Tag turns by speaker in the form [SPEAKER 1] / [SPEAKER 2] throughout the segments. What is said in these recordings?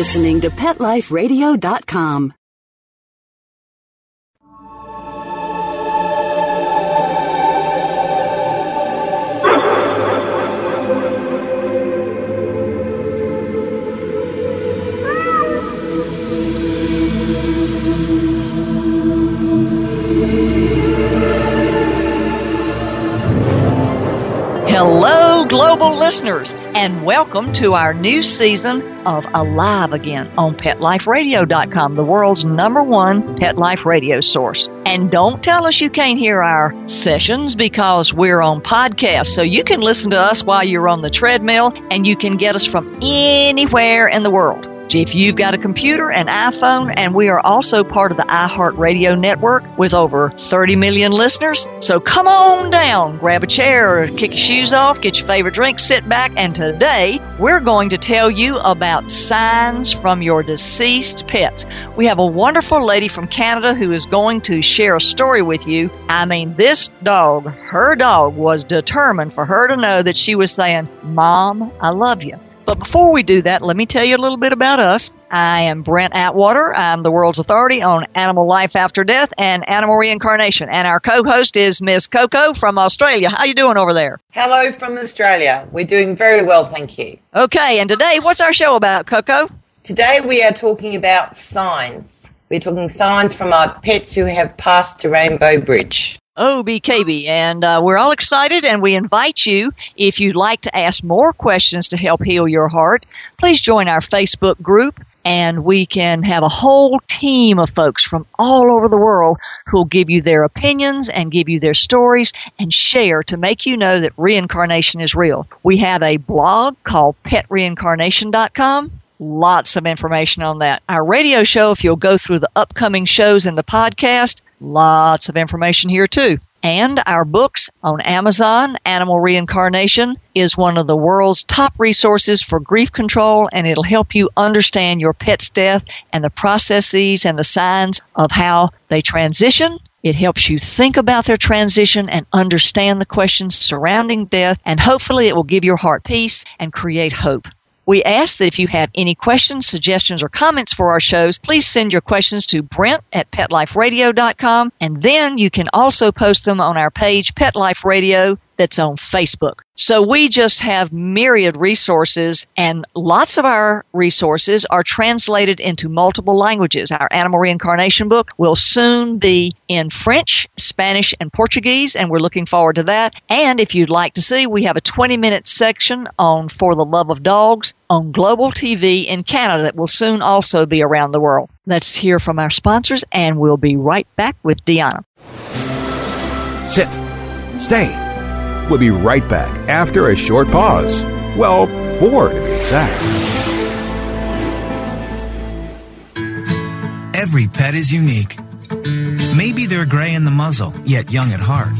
[SPEAKER 1] listening to PetLifeRadio.com.
[SPEAKER 2] Hello, global listeners, and welcome to our new season of Alive Again on PetLifeRadio.com, the world's number one pet life radio source. And don't tell us you can't hear our sessions because we're on podcast, so you can listen to us while you're on the treadmill and you can get us from anywhere in the world. If you've got a computer, an iPhone, and we are also part of the iHeartRadio network with over 30 million listeners. So come on down, grab a chair, kick your shoes off, get your favorite drink, sit back, and today we're going to tell you about signs from your deceased pets. We have a wonderful lady from Canada who is going to share a story with you. I mean, this dog, her dog was determined for her to know that she was saying, Mom, I love you. But before we do that, let me tell you a little bit about us. I am Brent Atwater. I'm the world's authority on animal life after death and animal reincarnation. And our co-host is Miss Coco from Australia. How you doing over there?
[SPEAKER 3] Hello from Australia. We're doing very well, thank you.
[SPEAKER 2] Okay, and today, what's our show about, Coco?
[SPEAKER 3] Today we are talking about signs. We're talking signs from our pets who have passed to Rainbow Bridge.
[SPEAKER 2] OBKB, and uh, we're all excited and we invite you, if you'd like to ask more questions to help heal your heart, please join our Facebook group and we can have a whole team of folks from all over the world who'll give you their opinions and give you their stories and share to make you know that reincarnation is real. We have a blog called petreincarnation.com lots of information on that. Our radio show, if you'll go through the upcoming shows in the podcast, lots of information here too. And our books on Amazon, Animal Reincarnation is one of the world's top resources for grief control and it'll help you understand your pet's death and the processes and the signs of how they transition. It helps you think about their transition and understand the questions surrounding death and hopefully it will give your heart peace and create hope. We ask that if you have any questions, suggestions, or comments for our shows, please send your questions to Brent at PetLifeRadio.com, and then you can also post them on our page, Pet Life Radio, that's on Facebook. So we just have myriad resources and lots of our resources are translated into multiple languages. Our animal reincarnation book will soon be in French, Spanish, and Portuguese, and we're looking forward to that. And if you'd like to see, we have a 20 minute section on For the Love of Dogs on Global TV in Canada that will soon also be around the world. Let's hear from our sponsors and we'll be right back with Deanna.
[SPEAKER 4] Sit. Stay. We'll be right back after a short pause. Well, four to be exact.
[SPEAKER 5] Every pet is unique. Maybe they're gray in the muzzle, yet young at heart.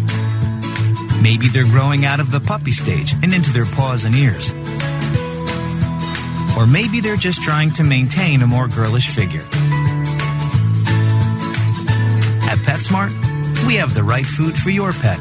[SPEAKER 5] Maybe they're growing out of the puppy stage and into their paws and ears. Or maybe they're just trying to maintain a more girlish figure. At PetSmart, we have the right food for your pet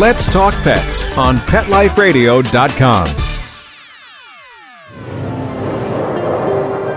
[SPEAKER 4] Let's Talk Pets on PetLifeRadio.com.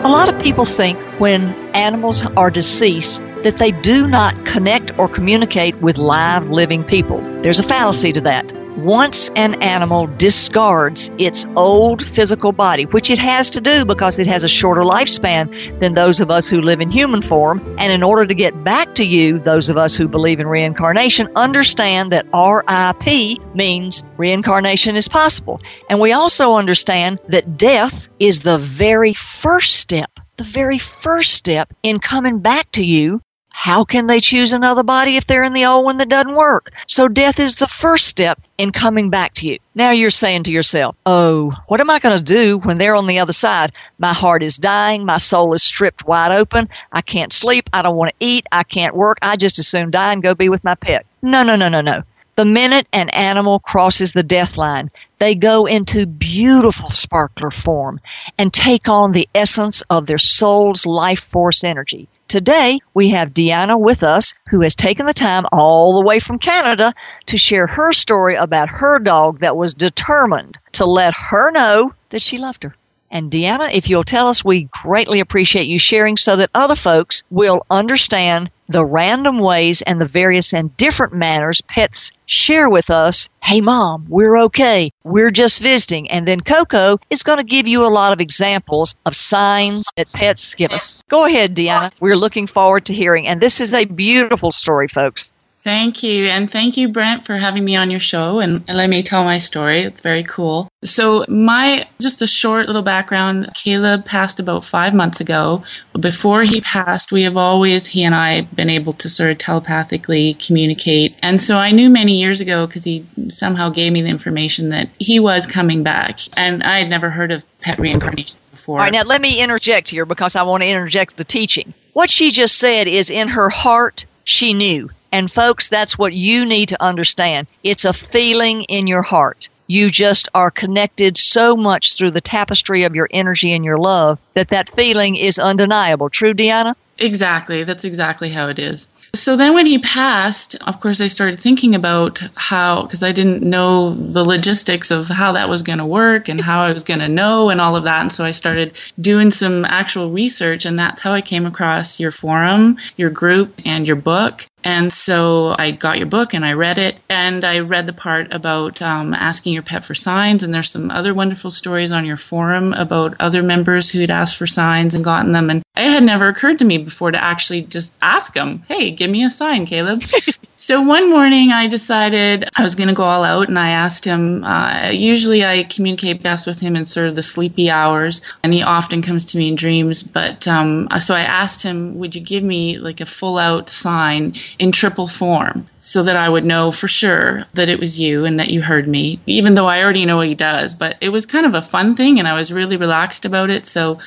[SPEAKER 2] A lot of people think when animals are deceased that they do not connect or communicate with live living people. There's a fallacy to that. Once an animal discards its old physical body, which it has to do because it has a shorter lifespan than those of us who live in human form, and in order to get back to you, those of us who believe in reincarnation understand that RIP means reincarnation is possible. And we also understand that death is the very first step, the very first step in coming back to you how can they choose another body if they're in the old one that doesn't work? So death is the first step in coming back to you. Now you're saying to yourself, oh, what am I going to do when they're on the other side? My heart is dying. My soul is stripped wide open. I can't sleep. I don't want to eat. I can't work. I just as soon die and go be with my pet. No, no, no, no, no. The minute an animal crosses the death line, they go into beautiful sparkler form and take on the essence of their soul's life force energy. Today, we have Deanna with us, who has taken the time all the way from Canada to share her story about her dog that was determined to let her know that she loved her. And Deanna, if you'll tell us, we greatly appreciate you sharing so that other folks will understand the random ways and the various and different manners pets share with us, hey mom, we're okay. We're just visiting. And then Coco is going to give you a lot of examples of signs that pets give us. Go ahead, Deanna. We're looking forward to hearing. And this is a beautiful story, folks.
[SPEAKER 6] Thank you. And thank you, Brent, for having me on your show and, and let me tell my story. It's very cool. So, my just a short little background Caleb passed about five months ago. Before he passed, we have always, he and I, been able to sort of telepathically communicate. And so I knew many years ago because he somehow gave me the information that he was coming back. And I had never heard of pet reincarnation before.
[SPEAKER 2] All right, now let me interject here because I want to interject the teaching. What she just said is in her heart, she knew. And folks, that's what you need to understand. It's a feeling in your heart. You just are connected so much through the tapestry of your energy and your love that that feeling is undeniable. True, Deanna?
[SPEAKER 6] Exactly. That's exactly how it is. So then when he passed, of course, I started thinking about how, because I didn't know the logistics of how that was going to work and how I was going to know and all of that. And so I started doing some actual research, and that's how I came across your forum, your group, and your book. And so I got your book and I read it, and I read the part about um, asking your pet for signs. And there's some other wonderful stories on your forum about other members who had asked for signs and gotten them. And it had never occurred to me before to actually just ask them, "Hey, give me a sign, Caleb." so one morning I decided I was going to go all out, and I asked him. Uh, usually I communicate best with him in sort of the sleepy hours, and he often comes to me in dreams. But um, so I asked him, "Would you give me like a full out sign?" In triple form so that I would know for sure that it was you and that you heard me, even though I already know he does. But it was kind of a fun thing and I was really relaxed about it. So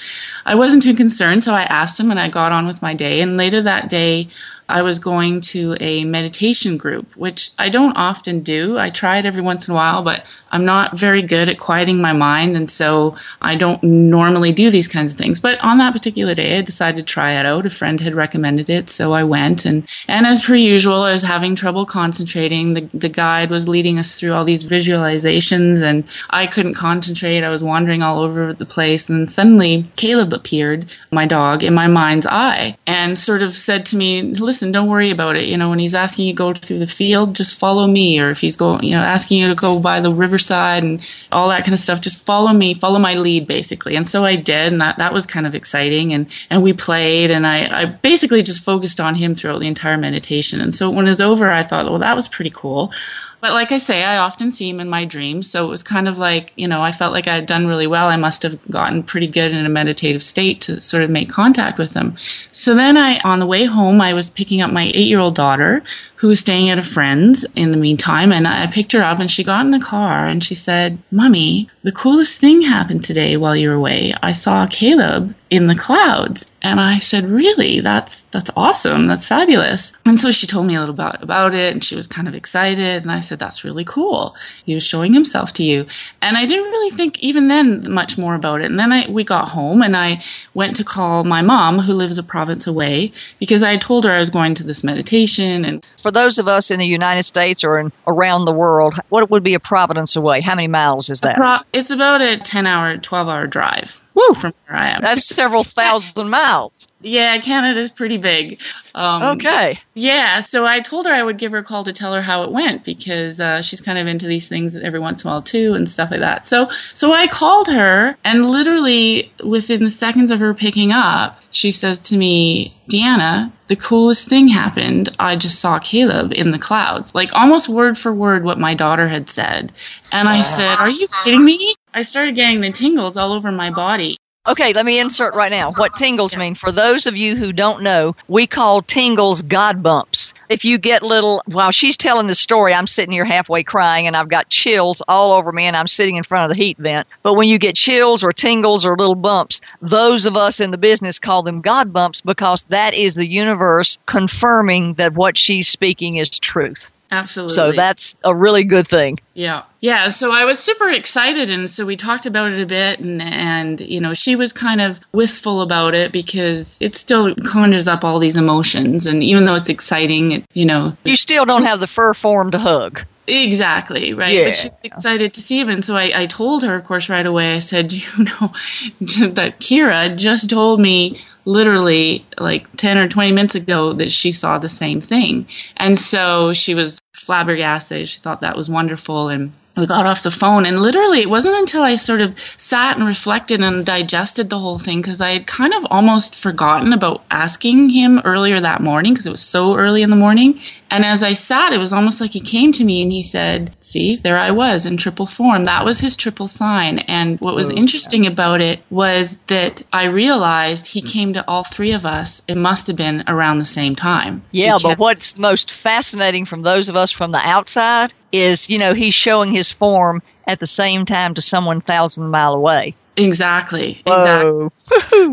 [SPEAKER 6] I wasn't too concerned. So I asked him and I got on with my day. And later that day, I was going to a meditation group, which I don't often do. I try it every once in a while, but I'm not very good at quieting my mind, and so I don't normally do these kinds of things. But on that particular day, I decided to try it out. A friend had recommended it, so I went, and and as per usual, I was having trouble concentrating. The the guide was leading us through all these visualizations, and I couldn't concentrate. I was wandering all over the place, and suddenly Caleb appeared, my dog, in my mind's eye, and sort of said to me, "Listen." Listen, don't worry about it. You know, when he's asking you to go through the field, just follow me. Or if he's going, you know, asking you to go by the riverside and all that kind of stuff, just follow me, follow my lead, basically. And so I did, and that, that was kind of exciting. And, and we played, and I, I basically just focused on him throughout the entire meditation. And so when it was over, I thought, well, that was pretty cool. But like I say, I often see him in my dreams. So it was kind of like, you know, I felt like I had done really well. I must have gotten pretty good in a meditative state to sort of make contact with him. So then I, on the way home, I was picking up my eight year old daughter who was staying at a friend's in the meantime. And I picked her up and she got in the car and she said, Mommy, the coolest thing happened today while you were away. I saw Caleb in the clouds. And I said, "Really? That's that's awesome. That's fabulous." And so she told me a little about about it, and she was kind of excited. And I said, "That's really cool. He was showing himself to you." And I didn't really think even then much more about it. And then I we got home, and I went to call my mom, who lives a province away, because I told her I was going to this meditation. And
[SPEAKER 2] for those of us in the United States or in, around the world, what would be a Providence away? How many miles is that?
[SPEAKER 6] Pro- it's about a ten hour, twelve hour drive.
[SPEAKER 2] Woo.
[SPEAKER 6] From where I am.
[SPEAKER 2] That's several thousand miles.
[SPEAKER 6] Yeah, Canada's pretty big.
[SPEAKER 2] Um, okay.
[SPEAKER 6] Yeah, so I told her I would give her a call to tell her how it went because uh, she's kind of into these things every once in a while too and stuff like that. So so I called her and literally within the seconds of her picking up, she says to me, Deanna, the coolest thing happened. I just saw Caleb in the clouds, like almost word for word what my daughter had said. And I said, Are you kidding me? I started getting the tingles all over my body.
[SPEAKER 2] Okay, let me insert right now what tingles mean. For those of you who don't know, we call tingles God bumps. If you get little, while she's telling the story, I'm sitting here halfway crying and I've got chills all over me and I'm sitting in front of the heat vent. But when you get chills or tingles or little bumps, those of us in the business call them God bumps because that is the universe confirming that what she's speaking is truth.
[SPEAKER 6] Absolutely.
[SPEAKER 2] So that's a really good thing.
[SPEAKER 6] Yeah. Yeah. So I was super excited. And so we talked about it a bit. And, and, you know, she was kind of wistful about it because it still conjures up all these emotions. And even though it's exciting, it, you know.
[SPEAKER 2] You still don't have the fur form to hug.
[SPEAKER 6] Exactly, right.
[SPEAKER 2] Yeah.
[SPEAKER 6] But she's excited to see him. And so I, I told her, of course, right away, I said, you know, that Kira just told me literally like 10 or 20 minutes ago that she saw the same thing. And so she was flabbergasted. She thought that was wonderful. And we got off the phone and literally it wasn't until I sort of sat and reflected and digested the whole thing because I had kind of almost forgotten about asking him earlier that morning because it was so early in the morning. And as I sat, it was almost like he came to me and he said, See, there I was in triple form. That was his triple sign. And what was oh, interesting about it was that I realized he came to all three of us. It must have been around the same time.
[SPEAKER 2] Yeah, but what's most fascinating from those of us from the outside is, you know, he's showing his form at the same time to someone thousand mile away.
[SPEAKER 6] Exactly. Exactly.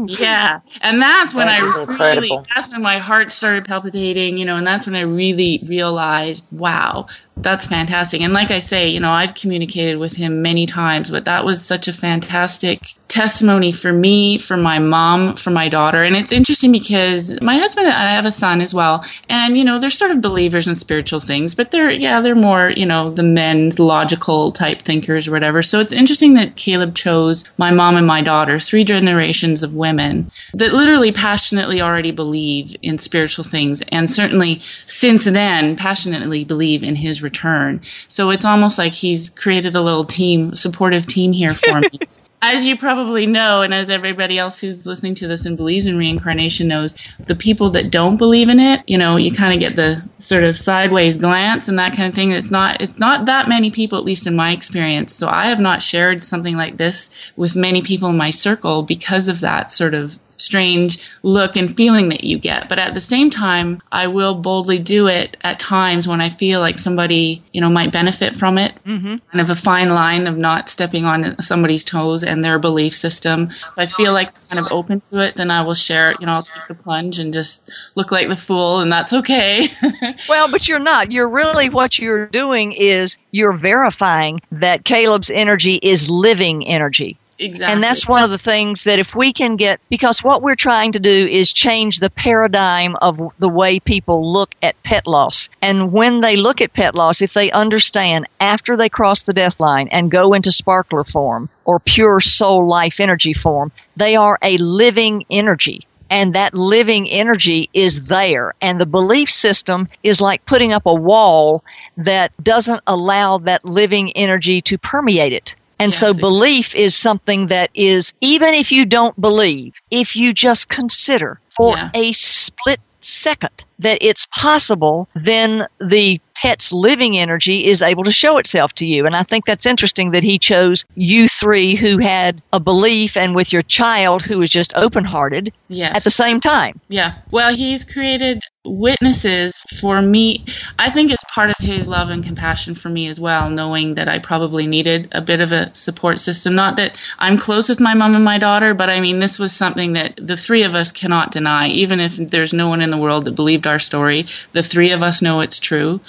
[SPEAKER 6] Yeah. And that's when
[SPEAKER 3] That
[SPEAKER 6] I really,
[SPEAKER 3] incredible.
[SPEAKER 6] that's when my heart started palpitating, you know, and that's when I really realized, wow, that's fantastic. And like I say, you know, I've communicated with him many times, but that was such a fantastic testimony for me, for my mom, for my daughter. And it's interesting because my husband, and I have a son as well, and, you know, they're sort of believers in spiritual things, but they're, yeah, they're more, you know, the men's logical type or whatever. So it's interesting that Caleb chose my mom and my daughter, three generations of women that literally passionately already believe in spiritual things and certainly since then passionately believe in his return. So it's almost like he's created a little team, supportive team here for me. As you probably know, and as everybody else who's listening to this and believes in reincarnation knows, the people that don't believe in it, you know, you kind of get the sort of sideways glance and that kind of thing. It's not, it's not that many people, at least in my experience. So I have not shared something like this with many people in my circle because of that sort of strange look and feeling that you get. But at the same time, I will boldly do it at times when I feel like somebody, you know, might benefit from it. Mm-hmm. Kind of a fine line of not stepping on somebody's toes and their belief system. If I feel like I'm kind of open to it, then I will share it. You know, I'll take the plunge and just look like the fool, and that's okay.
[SPEAKER 2] Well, but you're not. You're really what you're doing is you're verifying that Caleb's energy is living energy.
[SPEAKER 6] Exactly.
[SPEAKER 2] And that's one of the things that if we can get, because what we're trying to do is change the paradigm of the way people look at pet loss. And when they look at pet loss, if they understand after they cross the death line and go into sparkler form or pure soul life energy form, they are a living energy. And that living energy is there. And the belief system is like putting up a wall that doesn't allow that living energy to permeate it. And so
[SPEAKER 6] Yes,
[SPEAKER 2] belief is something that is, even if you don't believe, if you just consider for
[SPEAKER 6] Yeah.
[SPEAKER 2] a split second that it's possible, then the pet's living energy is able to show itself to you. And I think that's interesting that he chose you three who had a belief and with your child who was just open hearted
[SPEAKER 6] yes.
[SPEAKER 2] at the same time.
[SPEAKER 6] Yeah. Well, he's created witnesses for me. I think it's part of his love and compassion for me as well, knowing that I probably needed a bit of a support system. Not that I'm close with my mom and my daughter, but I mean, this was something that the three of us cannot deny. Even if there's no one in the world that believed our story, the three of us know it's true.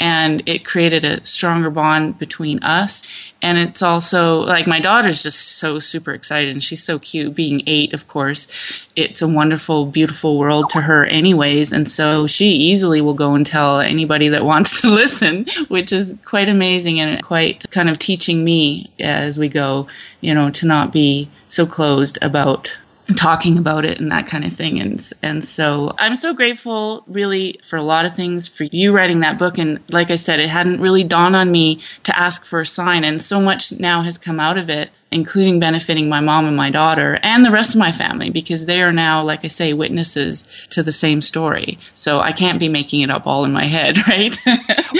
[SPEAKER 6] And it created a stronger bond between us. And it's also like my daughter's just so super excited and she's so cute. Being eight, of course, it's a wonderful, beautiful world to her, anyways. And so she easily will go and tell anybody that wants to listen, which is quite amazing and quite kind of teaching me as we go, you know, to not be so closed about talking about it and that kind of thing. And and so I'm so grateful really for a lot of things for you writing that book. And like I said it hadn't really dawned on me to ask for a sign. And so much now has come out of it including benefiting my mom and my daughter and the rest of my family because they are now like I say witnesses to the same story so I can't be making it up all in my head right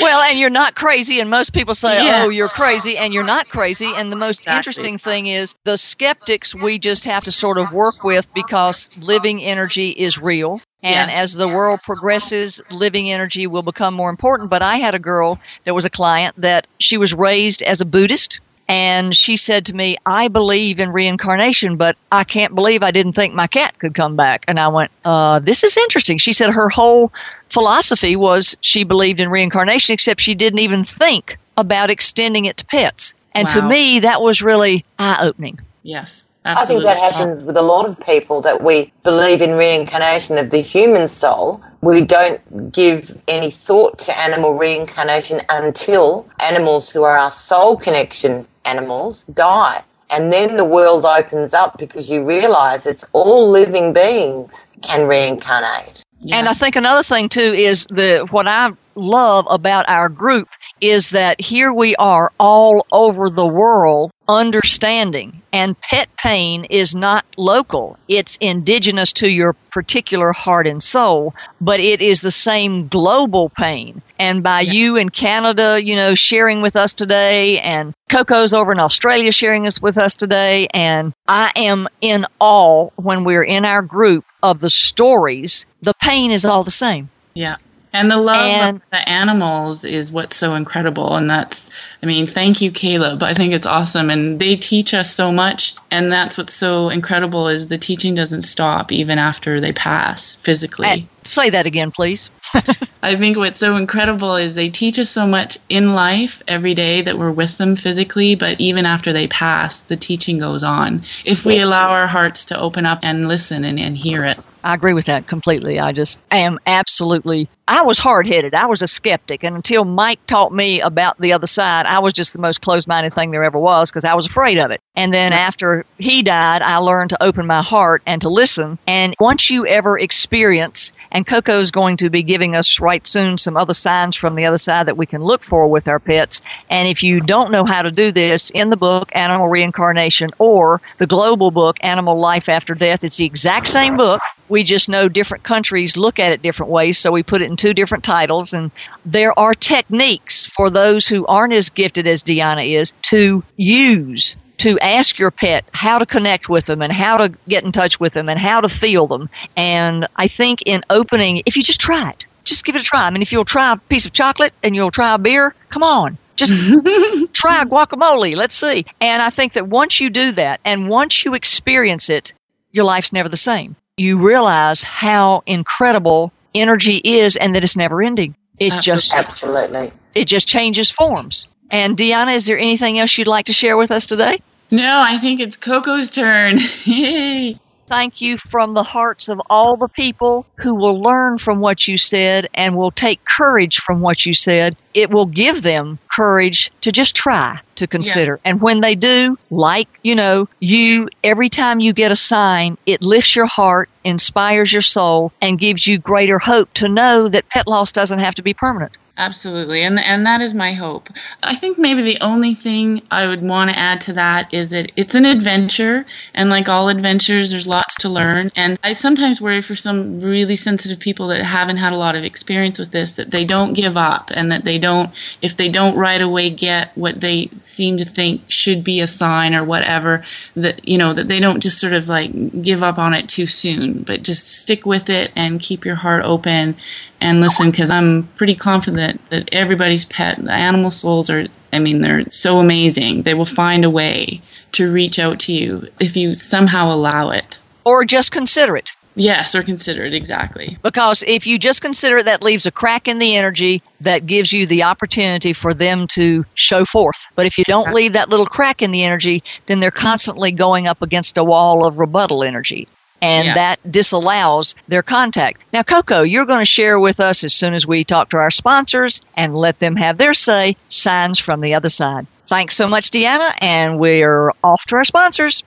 [SPEAKER 2] well and you're not crazy and most people say
[SPEAKER 6] Yeah.
[SPEAKER 2] oh you're crazy and you're not crazy and the most
[SPEAKER 6] Exactly.
[SPEAKER 2] interesting thing is the skeptics we just have to sort of work with because living energy is real and
[SPEAKER 6] Yes.
[SPEAKER 2] as the world progresses, living energy will become more important. But I had a girl that was a client that she was raised as a Buddhist. And she said to me, I believe in reincarnation, but I can't believe I didn't think my cat could come back. And I went, uh, this is interesting. She said her whole philosophy was she believed in reincarnation, except she didn't even think about extending it to pets. And to me, that was really eye opening.
[SPEAKER 6] yes
[SPEAKER 3] I think that happens with a lot of people that we believe in reincarnation of the human soul. We don't give any thought to animal reincarnation until animals who are our soul connection animals die. And then the world opens up because you realize it's all living beings can reincarnate.
[SPEAKER 2] And I think another thing too is the what I love about our group is that here we are all over the world understanding and pet pain is not local. It's indigenous to your particular heart and soul, but it is the same global pain. And by you in Canada, you know, sharing with us today and Coco's over in Australia sharing this with us today. And I am in awe when we're in our group of the stories. The pain is all the same.
[SPEAKER 6] Yeah. And the love
[SPEAKER 2] And-
[SPEAKER 6] of the animals is what's so incredible. And that's, I mean, thank you, Caleb. I think it's awesome. And they teach us so much. And that's what's so incredible is the teaching doesn't stop even after they pass physically.
[SPEAKER 2] And say that again, please.
[SPEAKER 6] I think what's so incredible is they teach us so much in life every day that we're with them physically, but even after they pass, the teaching goes on. If we
[SPEAKER 3] Yes.
[SPEAKER 6] allow our hearts to open up and listen and, and hear it.
[SPEAKER 2] I agree with that completely. I just am absolutely. I was hard headed. I was a skeptic. And until Mike taught me about the other side, I was just the most closed minded thing there ever was because I was afraid of it. And then after he died, I learned to open my heart and to listen. And once you ever experience, and Coco's going to be giving us right soon some other signs from the other side that we can look for with our pets. And if you don't know how to do this, in the book, Animal Reincarnation, or the global book, Animal Life After Death, it's the exact same book. We just know different countries look at it different ways, so we put it in two different titles. And there are techniques for those who aren't as gifted as Deanna is to use to ask your pet how to connect with them and how to get in touch with them and how to feel them. And I think in opening, if you just try it, just give it a try. I mean, if you'll try a piece of chocolate and you'll try a beer, come on. Just try guacamole. Let's see. And I think that once you do that and once you experience it, your life's never the same. You realize how incredible energy is and that it's never ending. It's just,
[SPEAKER 3] Absolutely.
[SPEAKER 2] it just changes forms. And Deanna, is there anything else you'd like to share with us today?
[SPEAKER 6] No, I think it's Coco's turn. Yay.
[SPEAKER 2] Thank you from the hearts of all the people who will learn from what you said and will take courage from what you said. It will give them courage to just try to consider. And when they do, like, you know, you, every time you get a sign, it lifts your heart, inspires your soul, and gives you greater hope to know that pet loss doesn't have to be permanent.
[SPEAKER 6] Absolutely, and and that is my hope. I think maybe the only thing I would want to add to that is that it's an adventure, and like all adventures, there's lots to learn. And I sometimes worry for some really sensitive people that haven't had a lot of experience with this that they don't give up, and that they don't, if they don't right away get what they seem to think should be a sign or whatever, that you know that they don't just sort of like give up on it too soon, but just stick with it and keep your heart open and listen because I'm pretty confident that everybody's pet, the animal souls are, I mean, they're so amazing. They will find a way to reach out to you if you somehow allow it.
[SPEAKER 2] Or just consider it.
[SPEAKER 6] Yes, or consider it exactly.
[SPEAKER 2] Because if you just consider it, that leaves a crack in the energy that gives you the opportunity for them to show forth. But if you don't leave that little crack in the energy, then they're constantly going up against a wall of rebuttal energy. And
[SPEAKER 6] Yeah.
[SPEAKER 2] that disallows their contact. Now, Coco, you're going to share with us as soon as we talk to our sponsors and let them have their say signs from the other side. Thanks so much, Deanna, and we're off to our sponsors.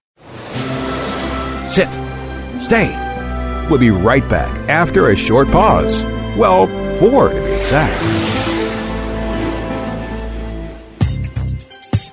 [SPEAKER 4] Sit. Stay. We'll be right back after a short pause. Well, four to be exact.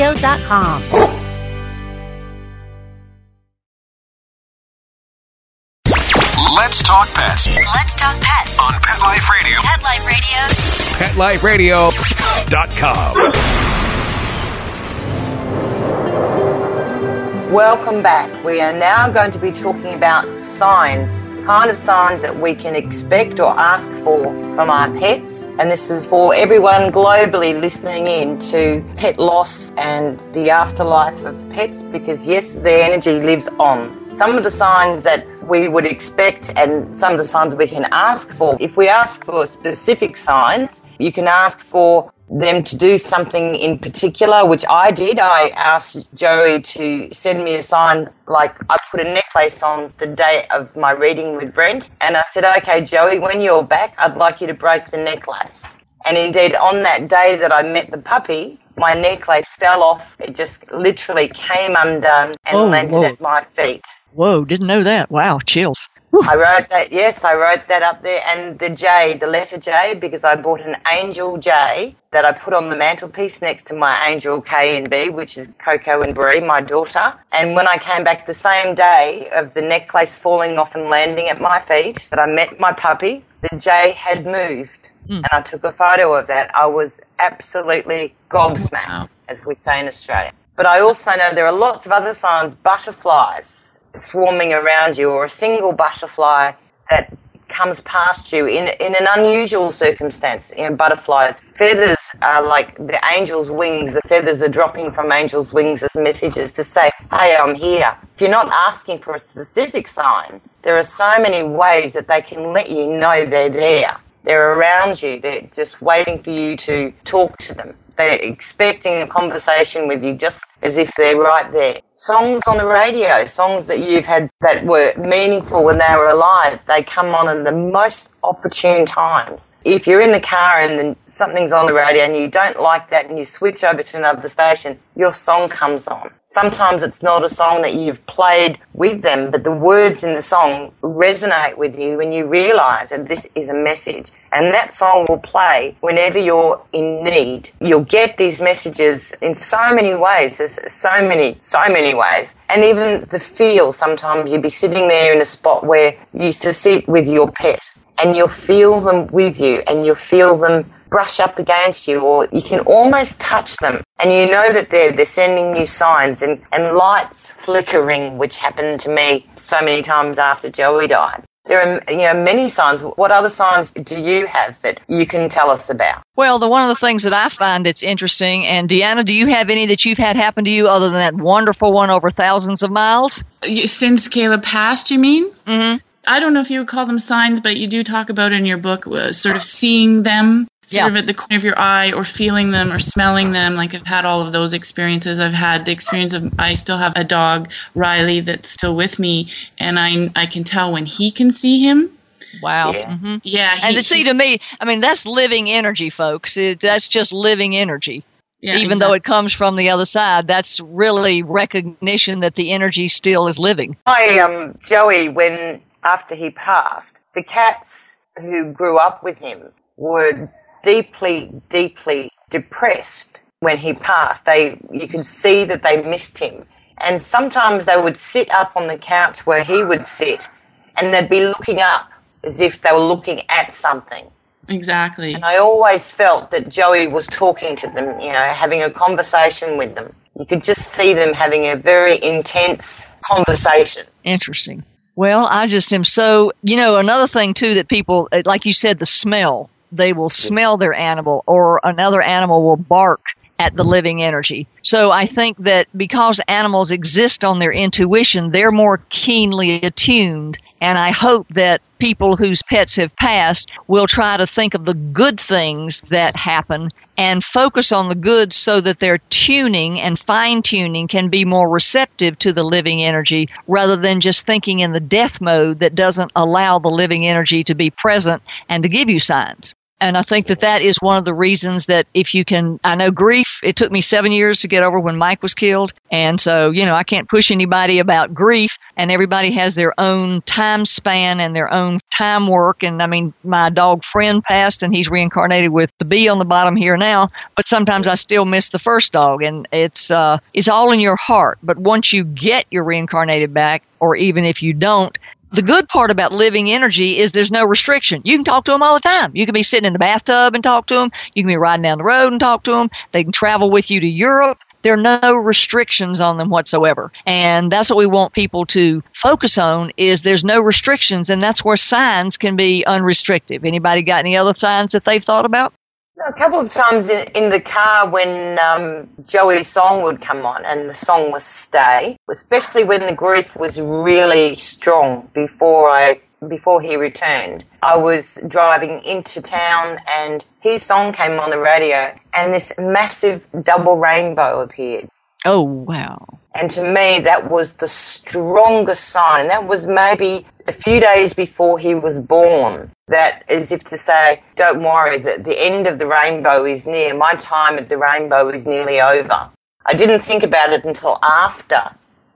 [SPEAKER 7] PetLifeRadio.com.
[SPEAKER 8] Let's talk pets
[SPEAKER 9] Let's talk pets
[SPEAKER 8] on Pet Life Radio.
[SPEAKER 9] Pet Life Radio.
[SPEAKER 4] PetLifeRadio.com.
[SPEAKER 3] Welcome back. We are now going to be talking about signs, kind of signs that we can expect or ask for from our pets. And this is for everyone globally listening in to pet loss and the afterlife of pets because, yes, their energy lives on. Some of the signs that we would expect and some of the signs we can ask for. If we ask for specific signs, you can ask for them to do something in particular, which I did. I asked Joey to send me a sign, like I put a necklace on the day of my reading with Brent, and I said, okay, Joey, when you're back, I'd like you to break the necklace. And indeed, on that day that I met the puppy, my necklace fell off. It just literally came undone and
[SPEAKER 2] Oh,
[SPEAKER 3] landed
[SPEAKER 2] Lord.
[SPEAKER 3] at my feet.
[SPEAKER 2] Whoa, didn't know that. Wow, chills.
[SPEAKER 3] I wrote that, yes, I wrote that up there. And the J, the letter J, because I bought an angel J that I put on the mantelpiece next to my angel K and B, which is Coco and Brie, my daughter. And when I came back the same day of the necklace falling off and landing at my feet, that I met my puppy, the J had moved. Mm. And I took a photo of that. I was absolutely gobsmacked, as we say in Australia. But I also know there are lots of other signs, butterflies swarming around you, or a single butterfly that comes past you in in an unusual circumstance. You know, butterflies, feathers are like the angel's wings. The feathers are dropping from angel's wings as messages to say, "Hey, I'm here." If you're not asking for a specific sign, there are so many ways that they can let you know they're there. They're around you. They're just waiting for you to talk to them. They're expecting a conversation with you just as if they're right there. Songs on the radio, songs that you've had that were meaningful when they were alive, they come on in the most opportune times. If you're in the car and then something's on the radio and you don't like that and you switch over to another station, your song comes on. Sometimes it's not a song that you've played with them, but the words in the song resonate with you and you realize that this is a message. And that song will play whenever you're in need. You'll get these messages in so many ways. There's so many, so many ways. And even the feel, sometimes you'd be sitting there in a spot where you used to sit with your pet and you'll feel them with you and you'll feel them brush up against you or you can almost touch them and you know that they're, they're sending you signs and, and lights flickering which happened to me so many times after Joey died There are you know many signs. What other signs do you have that you can tell us about?
[SPEAKER 2] Well, the one of the things that I find that's interesting, and Deanna, do you have any that you've had happen to you other than that wonderful one over thousands of miles?
[SPEAKER 6] Since Caleb passed, you mean?
[SPEAKER 2] Mm-hmm.
[SPEAKER 6] I don't know if you would call them signs, but you do talk about in your book uh, sort of seeing them sort
[SPEAKER 2] Yeah.
[SPEAKER 6] of at the corner of your eye or feeling them or smelling them. Like I've had all of those experiences. I've had the experience of I still have a dog, Riley, that's still with me, and I I can tell when he can see him.
[SPEAKER 2] Wow.
[SPEAKER 3] Yeah.
[SPEAKER 2] hmm
[SPEAKER 6] Yeah,
[SPEAKER 2] And to see to me, I mean, that's living energy, folks. It, that's just living energy.
[SPEAKER 6] Yeah,
[SPEAKER 2] Even though it comes from the other side, that's really recognition that the energy still is living.
[SPEAKER 3] I um Joey when after he passed, the cats who grew up with him were deeply, deeply depressed when he passed. They you could see that they missed him. And sometimes they would sit up on the couch where he would sit and they'd be looking up as if they were looking at something.
[SPEAKER 6] exactly.
[SPEAKER 3] And I always felt that Joey was talking to them, you know, having a conversation with them. You could just see them having a very intense conversation.
[SPEAKER 2] Interesting. Well, I just am so, you know, another thing too that people, like you said, the smell. They will smell their animal or another animal will bark at the living energy. So I think that because animals exist on their intuition, they're more keenly attuned. And I hope that people whose pets have passed will try to think of the good things that happen and focus on the good so that their tuning and fine tuning can be more receptive to the living energy rather than just thinking in the death mode that doesn't allow the living energy to be present and to give you signs. And I think that that is one of the reasons that if you can, I know grief, it took me seven years to get over when Mike was killed. And so, you know, I can't push anybody about grief and everybody has their own time span and their own time work. And I mean, my dog friend passed and he's reincarnated with the B on the bottom here now, but sometimes I still miss the first dog and it's, uh, it's all in your heart. But once you get your reincarnated back, or even if you don't, the good part about living energy is there's no restriction. You can talk to them all the time. You can be sitting in the bathtub and talk to them. You can be riding down the road and talk to them. They can travel with you to Europe. There are no restrictions on them whatsoever. And that's what we want people to focus on is there's no restrictions and that's where signs can be unrestricted. Anybody got any other signs that they've thought about?
[SPEAKER 3] A couple of times in, in the car when um, Joey's song would come on and the song was Stay, especially when the grief was really strong before I before he returned. I was driving into town and his song came on the radio and this massive double rainbow appeared.
[SPEAKER 2] Oh, wow.
[SPEAKER 3] And to me, that was the strongest sign. And that was maybe a few days before he was born. That, as if to say, don't worry, that the end of the rainbow is near. My time at the rainbow is nearly over. I didn't think about it until after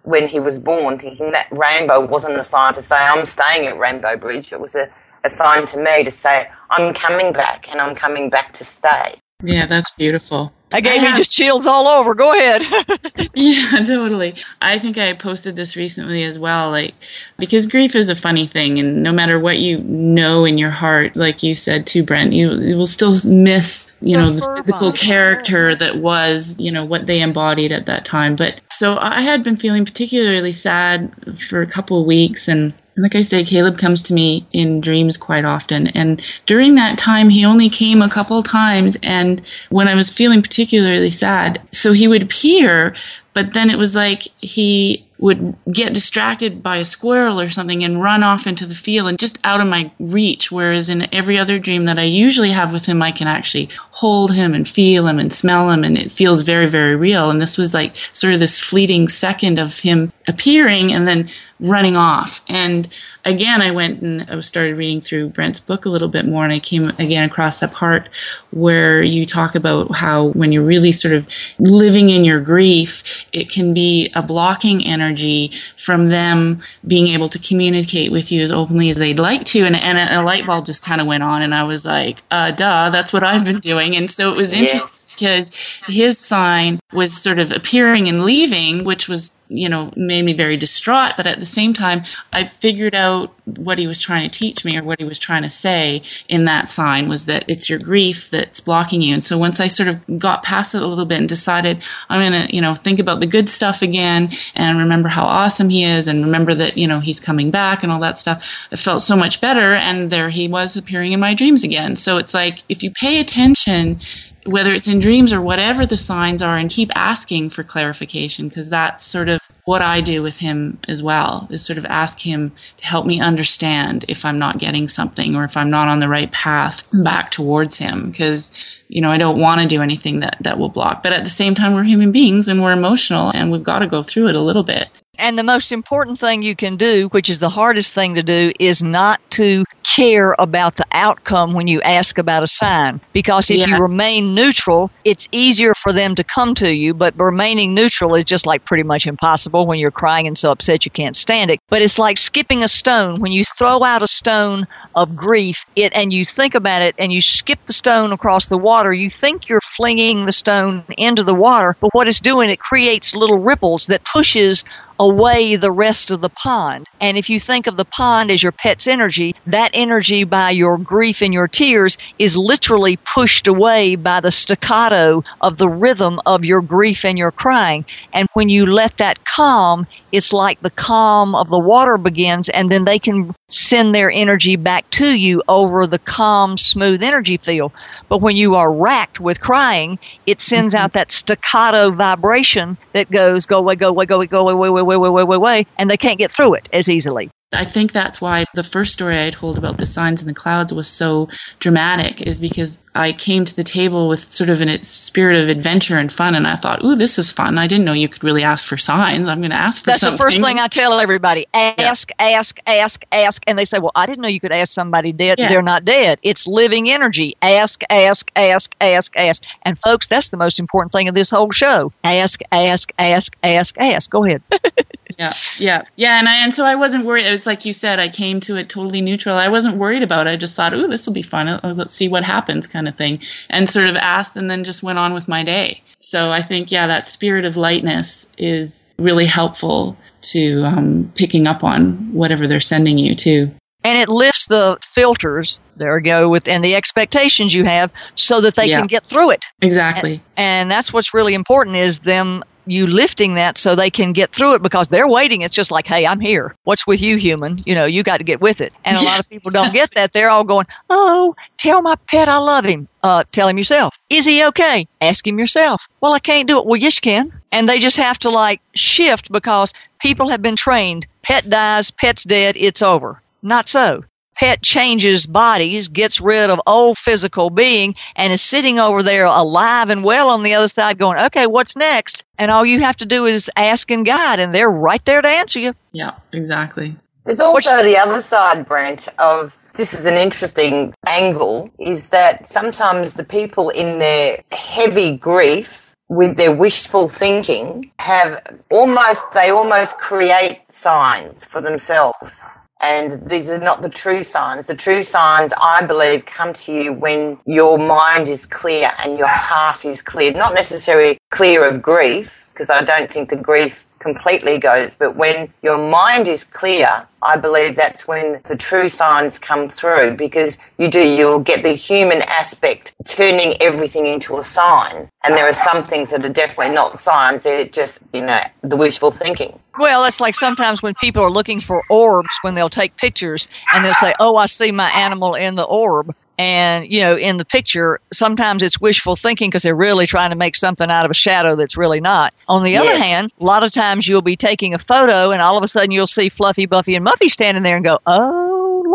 [SPEAKER 3] when he was born, thinking that rainbow wasn't a sign to say, I'm staying at Rainbow Bridge. It was a, a sign to me to say, I'm coming back and I'm coming back to stay.
[SPEAKER 6] Yeah, that's beautiful.
[SPEAKER 2] That gave
[SPEAKER 6] I
[SPEAKER 2] me
[SPEAKER 6] have-
[SPEAKER 2] just chills all over. Go ahead.
[SPEAKER 6] yeah, totally. I think I posted this recently as well, like because grief is a funny thing, and no matter what you know in your heart, like you said too, Brent, you, you will still miss, you know, the physical character that was, you know, what they embodied at that time. But so I had been feeling particularly sad for a couple of weeks, and like I say, Caleb comes to me in dreams quite often. And during that time, he only came a couple times. And when I was feeling particularly sad, so he would appear, but then it was like he would get distracted by a squirrel or something and run off into the field and just out of my reach. Whereas in every other dream that I usually have with him, I can actually hold him and feel him and smell him, and it feels very, very real. And this was like sort of this fleeting second of him appearing and then running off. And again, I went and I started reading through Brent's book a little bit more, and I came again across that part where you talk about how when you're really sort of living in your grief, it can be a blocking energy from them being able to communicate with you as openly as they'd like to. And, and a, a light bulb just kind of went on, and I was like, uh, duh, that's what I've been doing. And so it was
[SPEAKER 3] Yes.
[SPEAKER 6] Because his sign was sort of appearing and leaving, which was you know, made me very distraught. But at the same time, I figured out what he was trying to teach me or what he was trying to say in that sign was that it's your grief that's blocking you. And so once I sort of got past it a little bit and decided I'm going to, you know, think about the good stuff again and remember how awesome he is and remember that, you know, he's coming back and all that stuff, it felt so much better. And there he was appearing in my dreams again. So it's like if you pay attention whether it's in dreams or whatever the signs are, and keep asking for clarification because that's sort of what I do with him as well is sort of ask him to help me understand if I'm not getting something or if I'm not on the right path back towards him because you know I don't want to do anything that that will block but at the same time we're human beings and we're emotional and we've got to go through it a little bit
[SPEAKER 2] and the most important thing you can do, which is the hardest thing to do, is not to care about the outcome when you ask about a sign. Because if you remain neutral, it's easier for them to come to you, but remaining neutral is just like pretty much impossible when you're crying and so upset you can't stand it. But it's like skipping a stone. When you throw out a stone of grief, it, and you think about it and you skip the stone across the water, you think you're flinging the stone into the water, but what it's doing, it creates little ripples that pushes away the rest of the pond. And if you think of the pond as your pet's energy, that energy by your grief and your tears is literally pushed away by the staccato of the rhythm of your grief and your crying. And when you let that calm, it's like the calm of the water begins and then they can send their energy back to you over the calm, smooth energy field. But when you are racked with crying, it sends mm-hmm. out that staccato vibration that goes, go away, go away, go away, go away, away, away, way, way, way, and they can't get through it as easily.
[SPEAKER 6] I think that's why the first story I told about the signs in the clouds was so dramatic, is because I came to the table with sort of a spirit of adventure and fun, and I thought, "Ooh, this is fun! I didn't know you could really ask for signs. I'm going to ask for
[SPEAKER 2] That's
[SPEAKER 6] something."
[SPEAKER 2] the first thing I tell everybody: ask, yeah. ask, ask, ask, and they say, "Well, I didn't know you could ask somebody dead. Yeah. They're not dead. It's living energy. Ask, ask, ask, ask, ask." And folks, that's the most important thing of this whole show: ask, ask, ask, ask, ask. Go ahead.
[SPEAKER 6] yeah, yeah, yeah, and I, and so I wasn't worried. It's like you said, I came to it totally neutral. I wasn't worried about it. I just thought, oh, this will be fun. Let's see what happens," kind of thing, and sort of asked, and then just went on with my day. So I think, yeah, that spirit of lightness is really helpful to um, picking up on whatever they're sending you to
[SPEAKER 2] and it lifts the filters there we go with and the expectations you have so that they yeah. can get through it
[SPEAKER 6] exactly
[SPEAKER 2] and, and, that's what's really important is them you lifting that so they can get through it because they're waiting. It's just like, hey, I'm here. What's with you, human? You know, you got to get with it. And a yes. lot of people don't get that. They're all going, oh, tell my pet I love him. Uh, tell him yourself. Is he okay? Ask him yourself. Well, I can't do it. Well, yes, you can. And they just have to like shift because people have been trained. Pet dies, pet's dead, it's over. Not so pet changes bodies, gets rid of old physical being, and is sitting over there alive and well on the other side going, okay, what's next? And all you have to do is ask and guide, and they're right there to answer you.
[SPEAKER 6] Yeah, exactly.
[SPEAKER 3] There's also the other side, Brent, of this is an interesting angle, is that sometimes the people in their heavy grief with their wishful thinking have almost they almost create signs for themselves and these are not the true signs. The true signs, I believe, come to you when your mind is clear and your heart is clear. Not necessarily clear of grief, because I don't think the grief completely goes, but when your mind is clear, I believe that's when the true signs come through because you do, you'll get the human aspect turning everything into a sign. And there are some things that are definitely not signs, they're just, you know, the wishful thinking.
[SPEAKER 2] Well, it's like sometimes when people are looking for orbs when they'll take pictures and they'll say, Oh, I see my animal in the orb. And, you know, in the picture, sometimes it's wishful thinking because they're really trying to make something out of a shadow that's really not. On the yes. other hand, a lot of times you'll be taking a photo and all of a sudden you'll see Fluffy, Buffy, and Muffy standing there and go, oh,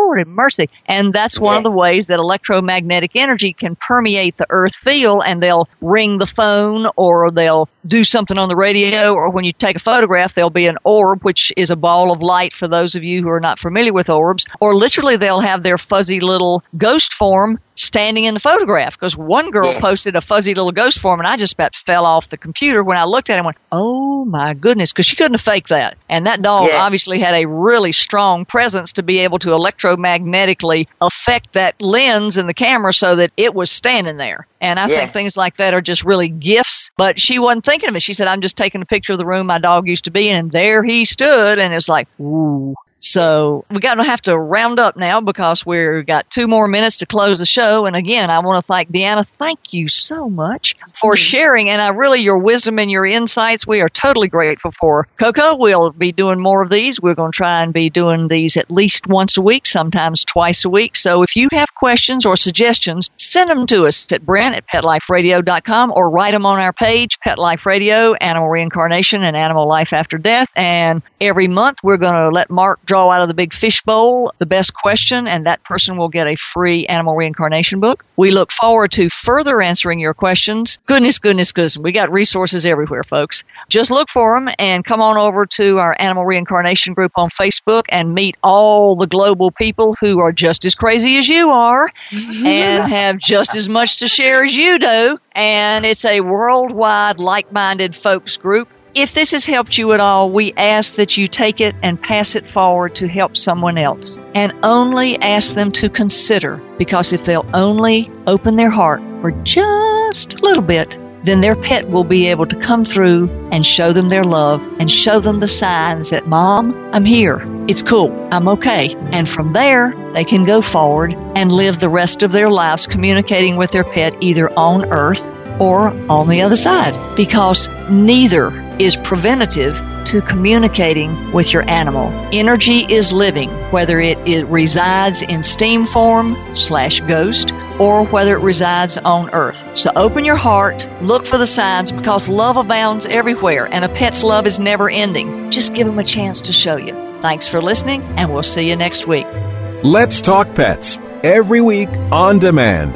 [SPEAKER 2] Lord have mercy. And that's one yes. of the ways that electromagnetic energy can permeate the earth field and they'll ring the phone or they'll do something on the radio or when you take a photograph, there'll be an orb, which is a ball of light for those of you who are not familiar with orbs, or literally they'll have their fuzzy little ghost form standing in the photograph because one girl yes. posted a fuzzy little ghost form and I just about fell off the computer when I looked at it and went, oh my goodness, because she couldn't have faked that. And that dog obviously had a really strong presence to be able to electro electromagnetically affect that lens in the camera so that it was standing there. And I
[SPEAKER 3] Yeah.
[SPEAKER 2] think things like that are just really gifts. But she wasn't thinking of it. She said, I'm just taking a picture of the room my dog used to be in, and there he stood. And it's like, ooh. So we're going to have to round up now because we've got two more minutes to close the show. And again, I want to thank Deanna. Thank you so much for sharing and I really your wisdom and your insights. We are totally grateful for Coco. We'll be doing more of these. We're going to try and be doing these at least once a week, sometimes twice a week. So if you have questions or suggestions, send them to us at Brent at PetLifeRadio.com or write them on our page, Pet Life Radio, Animal Reincarnation and Animal Life After Death. And every month we're going to let Mark draw out of the big fishbowl the best question and that person will get a free animal reincarnation book. We look forward to further answering your questions. Goodness, goodness, goodness. We got resources everywhere, folks. Just look for them and come on over to our animal reincarnation group on Facebook and meet all the global people who are just as crazy as you are and have just as much to share as you do. And it's a worldwide like-minded folks group. If this has helped you at all, we ask that you take it and pass it forward to help someone else. And only ask them to consider, because if they'll only open their heart for just a little bit, then their pet will be able to come through and show them their love and show them the signs that, Mom, I'm here. It's cool. I'm okay. And from there, they can go forward and live the rest of their lives communicating with their pet either on Earth or on the other side because neither is preventative to communicating with your animal. Energy is living, whether it, it resides in steam form slash ghost or whether it resides on earth. So open your heart, look for the signs because love abounds everywhere and a pet's love is never ending. Just give them a chance to show you. Thanks for listening and we'll see you next week.
[SPEAKER 4] Let's Talk Pets every week on demand,